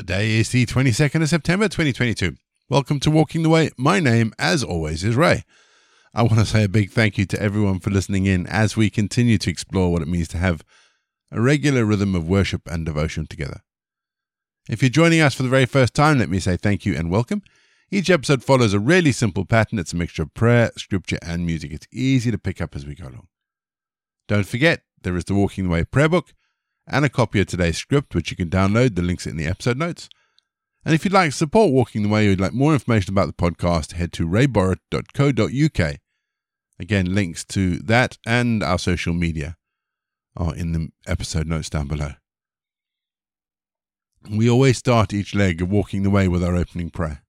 Today is the 22nd of September 2022. Welcome to Walking the Way. My name, as always, is Ray. I want to say a big thank you to everyone for listening in as we continue to explore what it means to have a regular rhythm of worship and devotion together. If you're joining us for the very first time, let me say thank you and welcome. Each episode follows a really simple pattern. It's a mixture of prayer, scripture, and music. It's easy to pick up as we go along. Don't forget, there is the Walking the Way prayer book and a copy of today's script, which you can download. The links in the episode notes. And if you'd like support Walking the Way or you'd like more information about the podcast, head to rayborrett.co.uk. Again, links to that and our social media are in the episode notes down below. We always start each leg of Walking the Way with our opening prayer.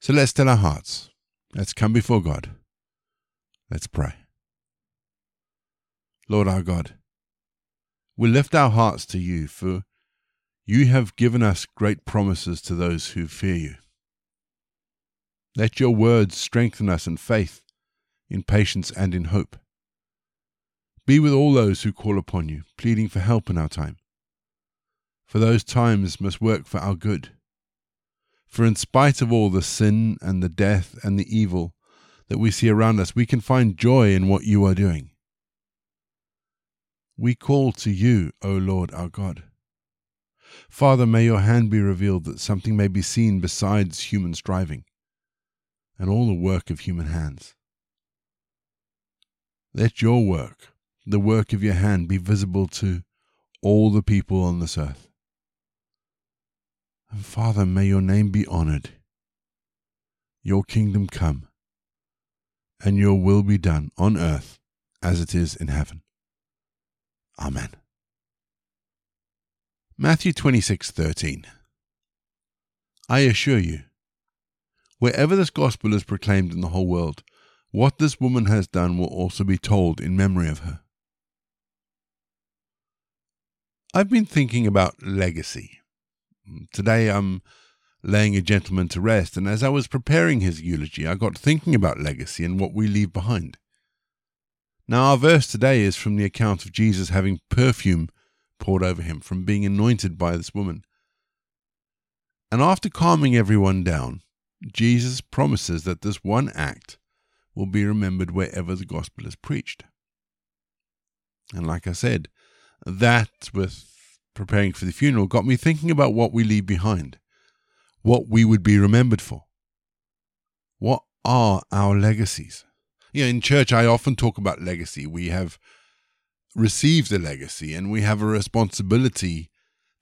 So let's tell our hearts. Let's come before God. Let's pray. Lord our God, we lift our hearts to you, for you have given us great promises to those who fear you. Let your words strengthen us in faith, in patience, and in hope. Be with all those who call upon you, pleading for help in our time. For those times must work for our good. For in spite of all the sin and the death and the evil that we see around us, we can find joy in what you are doing. We call to you, O Lord our God. Father, may your hand be revealed that something may be seen besides human striving and all the work of human hands. Let your work, the work of your hand, be visible to all the people on this earth. And Father, may your name be honored, your kingdom come, and your will be done on earth as it is in heaven. Amen. Matthew 26:13 I assure you wherever this gospel is proclaimed in the whole world what this woman has done will also be told in memory of her. I've been thinking about legacy. Today I'm laying a gentleman to rest, and as I was preparing his eulogy, I got thinking about legacy and what we leave behind. Now, our verse today is from the account of Jesus having perfume poured over him from being anointed by this woman. And after calming everyone down, Jesus promises that this one act will be remembered wherever the gospel is preached. And like I said, that with preparing for the funeral got me thinking about what we leave behind, what we would be remembered for. What are our legacies? You know, in church, I often talk about legacy. We have received a legacy and we have a responsibility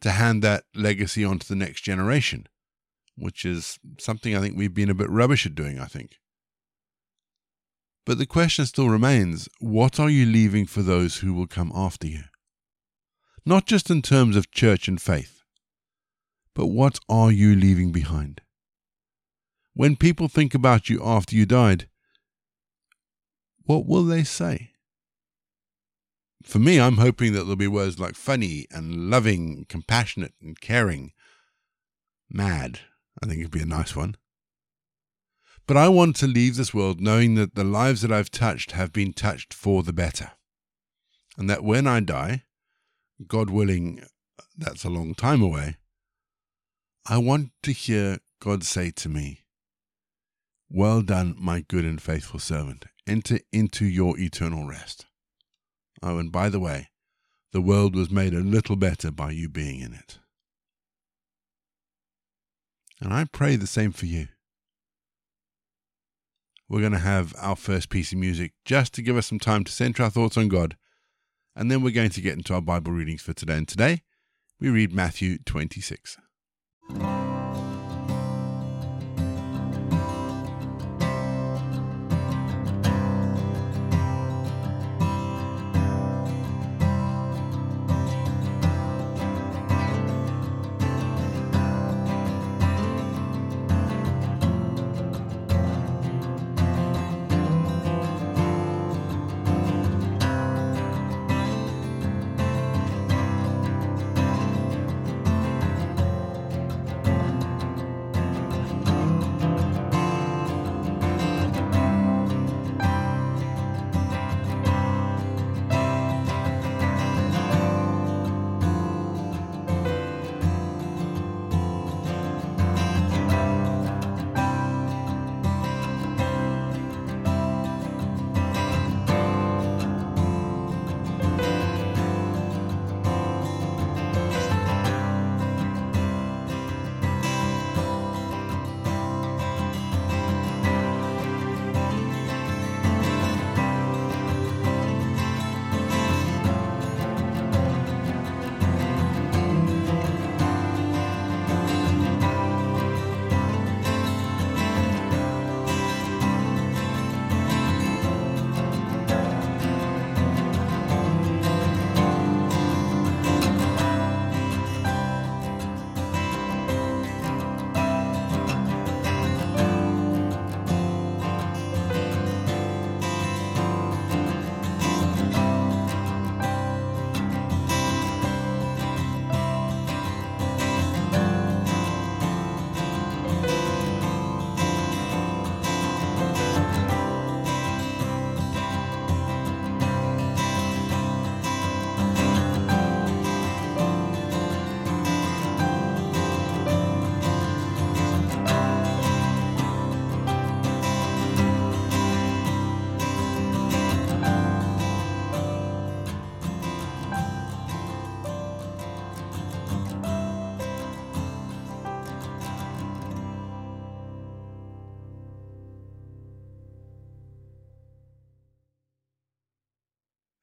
to hand that legacy on to the next generation, which is something I think we've been a bit rubbish at doing, I think. But the question still remains what are you leaving for those who will come after you? Not just in terms of church and faith, but what are you leaving behind? When people think about you after you died, what will they say? For me, I'm hoping that there'll be words like funny and loving, compassionate and caring. Mad, I think it'd be a nice one. But I want to leave this world knowing that the lives that I've touched have been touched for the better. And that when I die, God willing, that's a long time away, I want to hear God say to me, Well done, my good and faithful servant. Enter into your eternal rest. Oh, and by the way, the world was made a little better by you being in it. And I pray the same for you. We're going to have our first piece of music just to give us some time to center our thoughts on God. And then we're going to get into our Bible readings for today. And today we read Matthew 26.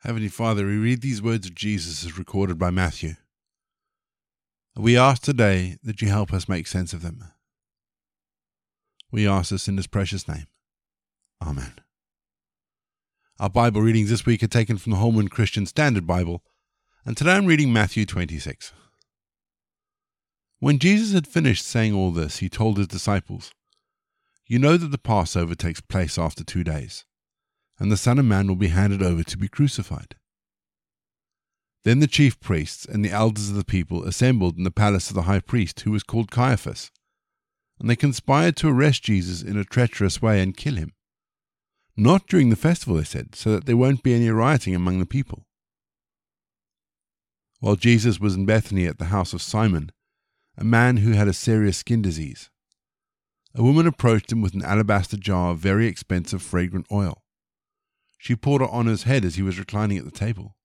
Heavenly Father, we read these words of Jesus as recorded by Matthew. We ask today that you help us make sense of them. We ask this in his precious name. Amen. Our Bible readings this week are taken from the Holman Christian Standard Bible, and today I'm reading Matthew 26. When Jesus had finished saying all this, he told his disciples, You know that the Passover takes place after two days and the Son of Man will be handed over to be crucified. Then the chief priests and the elders of the people assembled in the palace of the high priest, who was called Caiaphas, and they conspired to arrest Jesus in a treacherous way and kill him. Not during the festival, they said, so that there won't be any rioting among the people. While Jesus was in Bethany at the house of Simon, a man who had a serious skin disease, a woman approached him with an alabaster jar of very expensive fragrant oil. She poured it on his head as he was reclining at the table.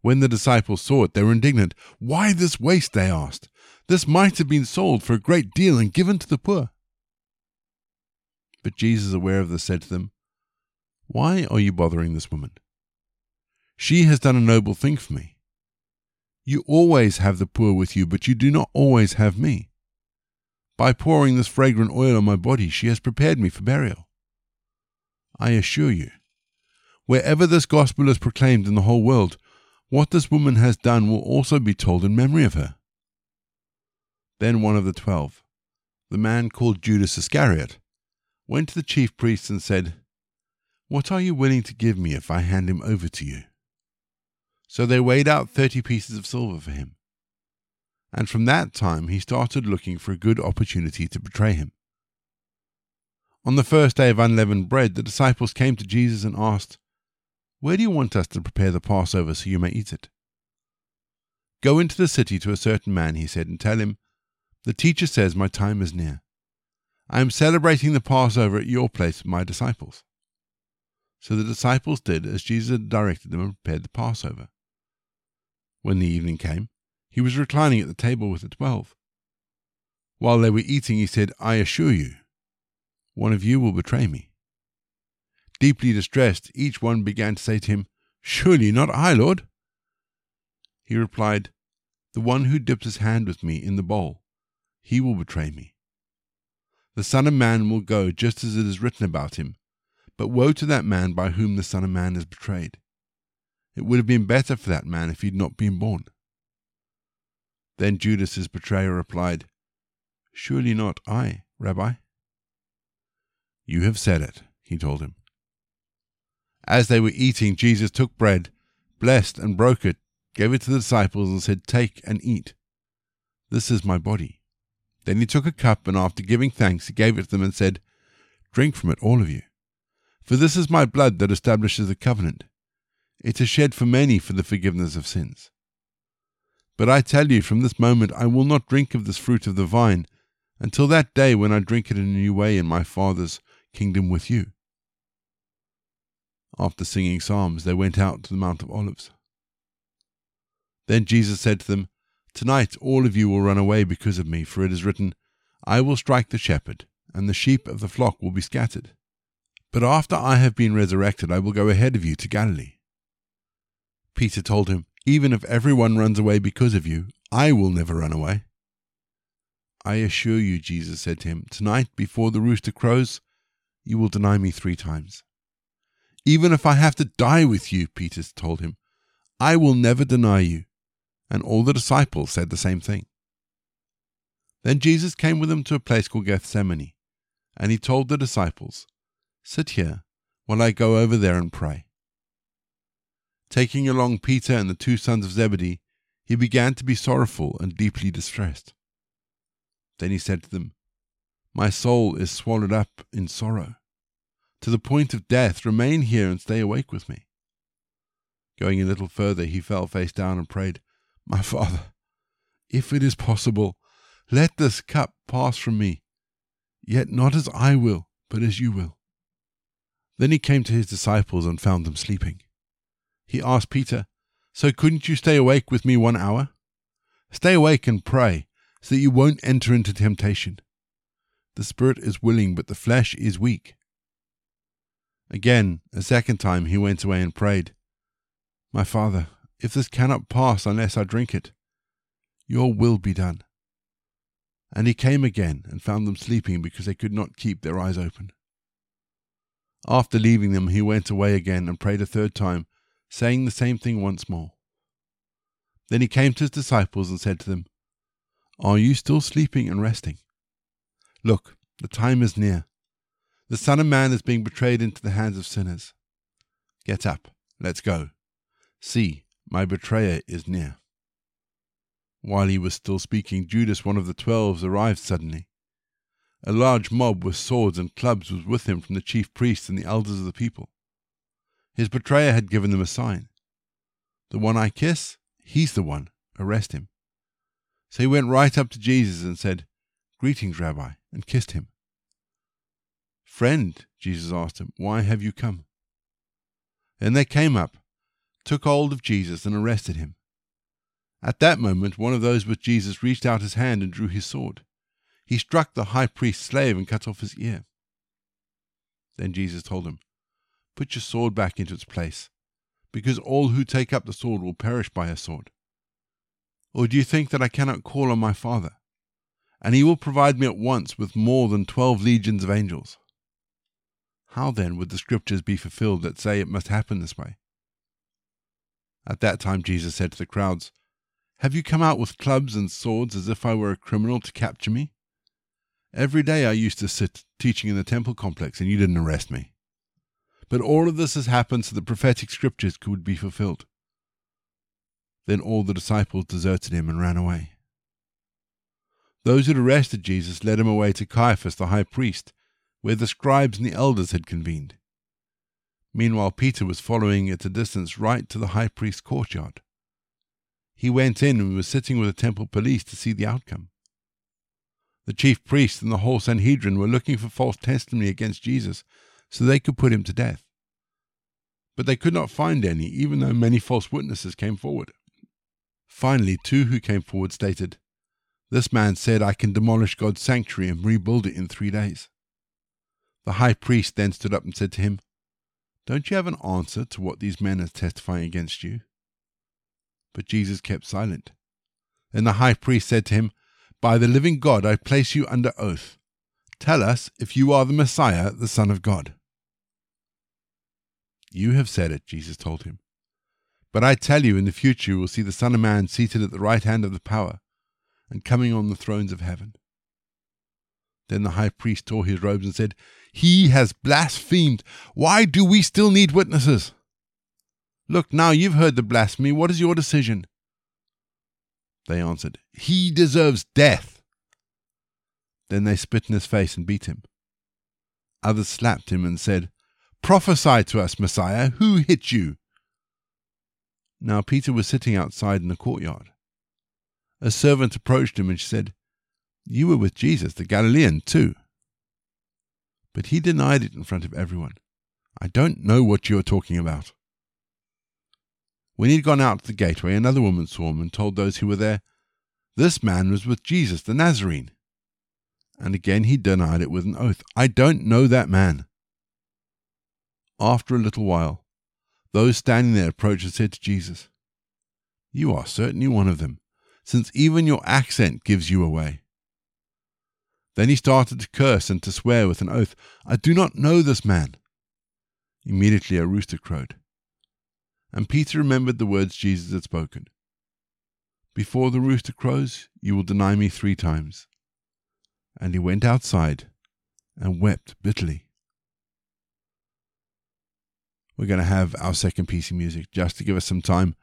When the disciples saw it, they were indignant. Why this waste? they asked. This might have been sold for a great deal and given to the poor. But Jesus, aware of this, said to them, Why are you bothering this woman? She has done a noble thing for me. You always have the poor with you, but you do not always have me. By pouring this fragrant oil on my body, she has prepared me for burial. I assure you, Wherever this gospel is proclaimed in the whole world, what this woman has done will also be told in memory of her. Then one of the twelve, the man called Judas Iscariot, went to the chief priests and said, What are you willing to give me if I hand him over to you? So they weighed out thirty pieces of silver for him. And from that time he started looking for a good opportunity to betray him. On the first day of unleavened bread, the disciples came to Jesus and asked, where do you want us to prepare the Passover so you may eat it? Go into the city to a certain man, he said, and tell him, The teacher says, My time is near. I am celebrating the Passover at your place with my disciples. So the disciples did as Jesus had directed them and prepared the Passover. When the evening came, he was reclining at the table with the twelve. While they were eating, he said, I assure you, one of you will betray me. Deeply distressed, each one began to say to him, Surely not I, Lord. He replied, The one who dips his hand with me in the bowl, he will betray me. The Son of Man will go just as it is written about him, but woe to that man by whom the Son of Man is betrayed. It would have been better for that man if he had not been born. Then Judas, his betrayer, replied, Surely not I, Rabbi. You have said it, he told him. As they were eating, Jesus took bread, blessed and broke it, gave it to the disciples, and said, Take and eat. This is my body. Then he took a cup, and after giving thanks, he gave it to them and said, Drink from it, all of you. For this is my blood that establishes the covenant. It is shed for many for the forgiveness of sins. But I tell you, from this moment I will not drink of this fruit of the vine until that day when I drink it in a new way in my Father's kingdom with you. After singing psalms, they went out to the Mount of Olives. Then Jesus said to them, Tonight all of you will run away because of me, for it is written, I will strike the shepherd, and the sheep of the flock will be scattered. But after I have been resurrected, I will go ahead of you to Galilee. Peter told him, Even if everyone runs away because of you, I will never run away. I assure you, Jesus said to him, tonight before the rooster crows, you will deny me three times. Even if I have to die with you, Peter told him, I will never deny you. And all the disciples said the same thing. Then Jesus came with them to a place called Gethsemane, and he told the disciples, Sit here while I go over there and pray. Taking along Peter and the two sons of Zebedee, he began to be sorrowful and deeply distressed. Then he said to them, My soul is swallowed up in sorrow to the point of death, remain here and stay awake with me. Going a little further, he fell face down and prayed, My Father, if it is possible, let this cup pass from me, yet not as I will, but as you will. Then he came to his disciples and found them sleeping. He asked Peter, So couldn't you stay awake with me one hour? Stay awake and pray, so that you won't enter into temptation. The spirit is willing, but the flesh is weak. Again, a second time, he went away and prayed, My father, if this cannot pass unless I drink it, your will be done. And he came again and found them sleeping because they could not keep their eyes open. After leaving them, he went away again and prayed a third time, saying the same thing once more. Then he came to his disciples and said to them, Are you still sleeping and resting? Look, the time is near. The Son of Man is being betrayed into the hands of sinners. Get up, let's go. See, my betrayer is near. While he was still speaking, Judas, one of the twelve, arrived suddenly. A large mob with swords and clubs was with him from the chief priests and the elders of the people. His betrayer had given them a sign. The one I kiss, he's the one. Arrest him. So he went right up to Jesus and said, Greetings, Rabbi, and kissed him. Friend, Jesus asked him, why have you come? Then they came up, took hold of Jesus, and arrested him. At that moment, one of those with Jesus reached out his hand and drew his sword. He struck the high priest's slave and cut off his ear. Then Jesus told him, Put your sword back into its place, because all who take up the sword will perish by a sword. Or do you think that I cannot call on my Father, and he will provide me at once with more than twelve legions of angels? How then would the scriptures be fulfilled that say it must happen this way? At that time Jesus said to the crowds, have you come out with clubs and swords as if I were a criminal to capture me? Every day I used to sit teaching in the temple complex, and you didn't arrest me. But all of this has happened so the prophetic scriptures could be fulfilled. Then all the disciples deserted him and ran away. Those who had arrested Jesus led him away to Caiaphas the high priest, where the scribes and the elders had convened. Meanwhile, Peter was following at a distance right to the high priest's courtyard. He went in and was sitting with the temple police to see the outcome. The chief priests and the whole Sanhedrin were looking for false testimony against Jesus so they could put him to death. But they could not find any, even though many false witnesses came forward. Finally, two who came forward stated, This man said, I can demolish God's sanctuary and rebuild it in three days. The high priest then stood up and said to him, Don't you have an answer to what these men are testifying against you? But Jesus kept silent. Then the high priest said to him, By the living God, I place you under oath. Tell us if you are the Messiah, the Son of God. You have said it, Jesus told him. But I tell you, in the future you will see the Son of Man seated at the right hand of the power and coming on the thrones of heaven. Then the high priest tore his robes and said, He has blasphemed. Why do we still need witnesses? Look, now you've heard the blasphemy. What is your decision? They answered, He deserves death. Then they spit in his face and beat him. Others slapped him and said, Prophesy to us, Messiah, who hit you? Now Peter was sitting outside in the courtyard. A servant approached him and said, You were with Jesus, the Galilean, too. But he denied it in front of everyone. I don't know what you are talking about. When he had gone out to the gateway, another woman saw him and told those who were there, This man was with Jesus the Nazarene. And again he denied it with an oath, I don't know that man. After a little while, those standing there approached and said to Jesus, You are certainly one of them, since even your accent gives you away. Then he started to curse and to swear with an oath, I do not know this man. Immediately a rooster crowed. And Peter remembered the words Jesus had spoken Before the rooster crows, you will deny me three times. And he went outside and wept bitterly. We're going to have our second piece of music just to give us some time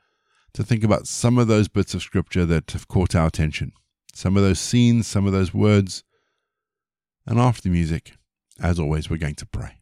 to think about some of those bits of scripture that have caught our attention, some of those scenes, some of those words. And after the music, as always, we're going to pray.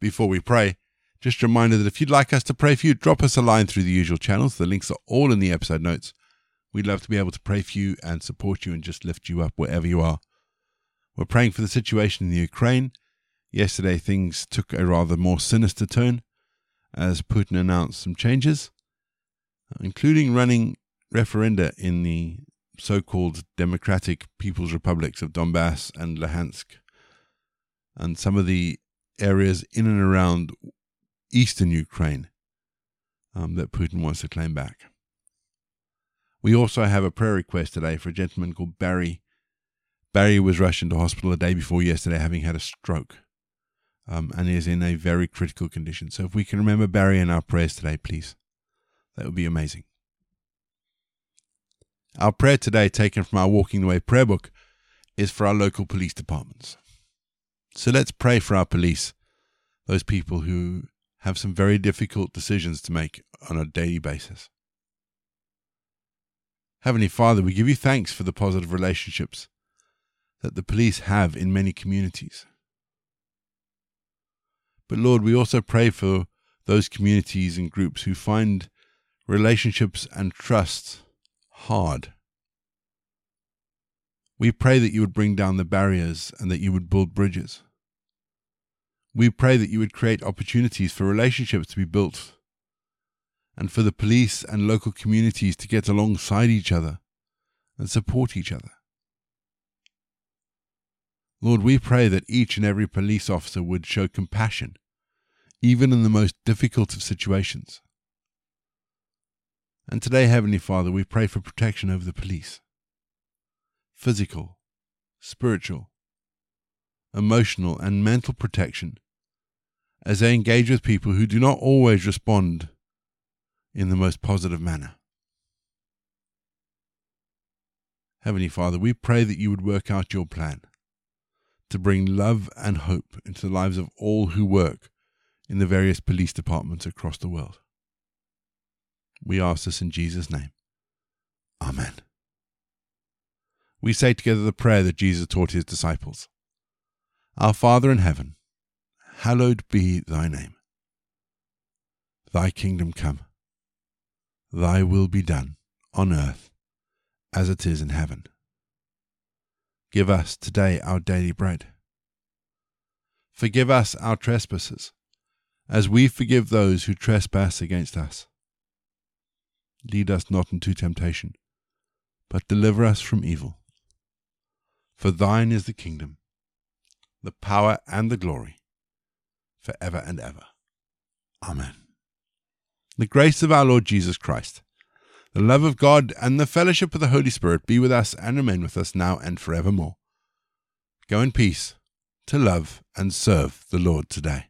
Before we pray, just a reminder that if you'd like us to pray for you, drop us a line through the usual channels. The links are all in the episode notes. We'd love to be able to pray for you and support you and just lift you up wherever you are. We're praying for the situation in the Ukraine. Yesterday, things took a rather more sinister turn as Putin announced some changes, including running referenda in the so called Democratic People's Republics of Donbass and Luhansk, and some of the areas in and around eastern Ukraine um, that Putin wants to claim back. We also have a prayer request today for a gentleman called Barry. Barry was rushed into hospital the day before yesterday, having had a stroke, um, and is in a very critical condition. So, if we can remember Barry in our prayers today, please, that would be amazing. Our prayer today, taken from our Walking the Way prayer book, is for our local police departments. So let's pray for our police, those people who have some very difficult decisions to make on a daily basis. Heavenly Father, we give you thanks for the positive relationships that the police have in many communities. But Lord, we also pray for those communities and groups who find relationships and trust hard. We pray that you would bring down the barriers and that you would build bridges. We pray that you would create opportunities for relationships to be built and for the police and local communities to get alongside each other and support each other. Lord, we pray that each and every police officer would show compassion, even in the most difficult of situations. And today, Heavenly Father, we pray for protection over the police physical, spiritual, emotional, and mental protection as they engage with people who do not always respond in the most positive manner. Heavenly Father, we pray that you would work out your plan to bring love and hope into the lives of all who work in the various police departments across the world. We ask this in Jesus' name. Amen. We say together the prayer that Jesus taught his disciples Our Father in heaven, hallowed be thy name. Thy kingdom come, thy will be done on earth as it is in heaven. Give us today our daily bread. Forgive us our trespasses, as we forgive those who trespass against us Lead us not into temptation, but deliver us from evil. For thine is the kingdom, the power, and the glory, for ever and ever. Amen. The grace of our Lord Jesus Christ, the love of God, and the fellowship of the Holy Spirit be with us and remain with us now and forevermore. Go in peace to love and serve the Lord today.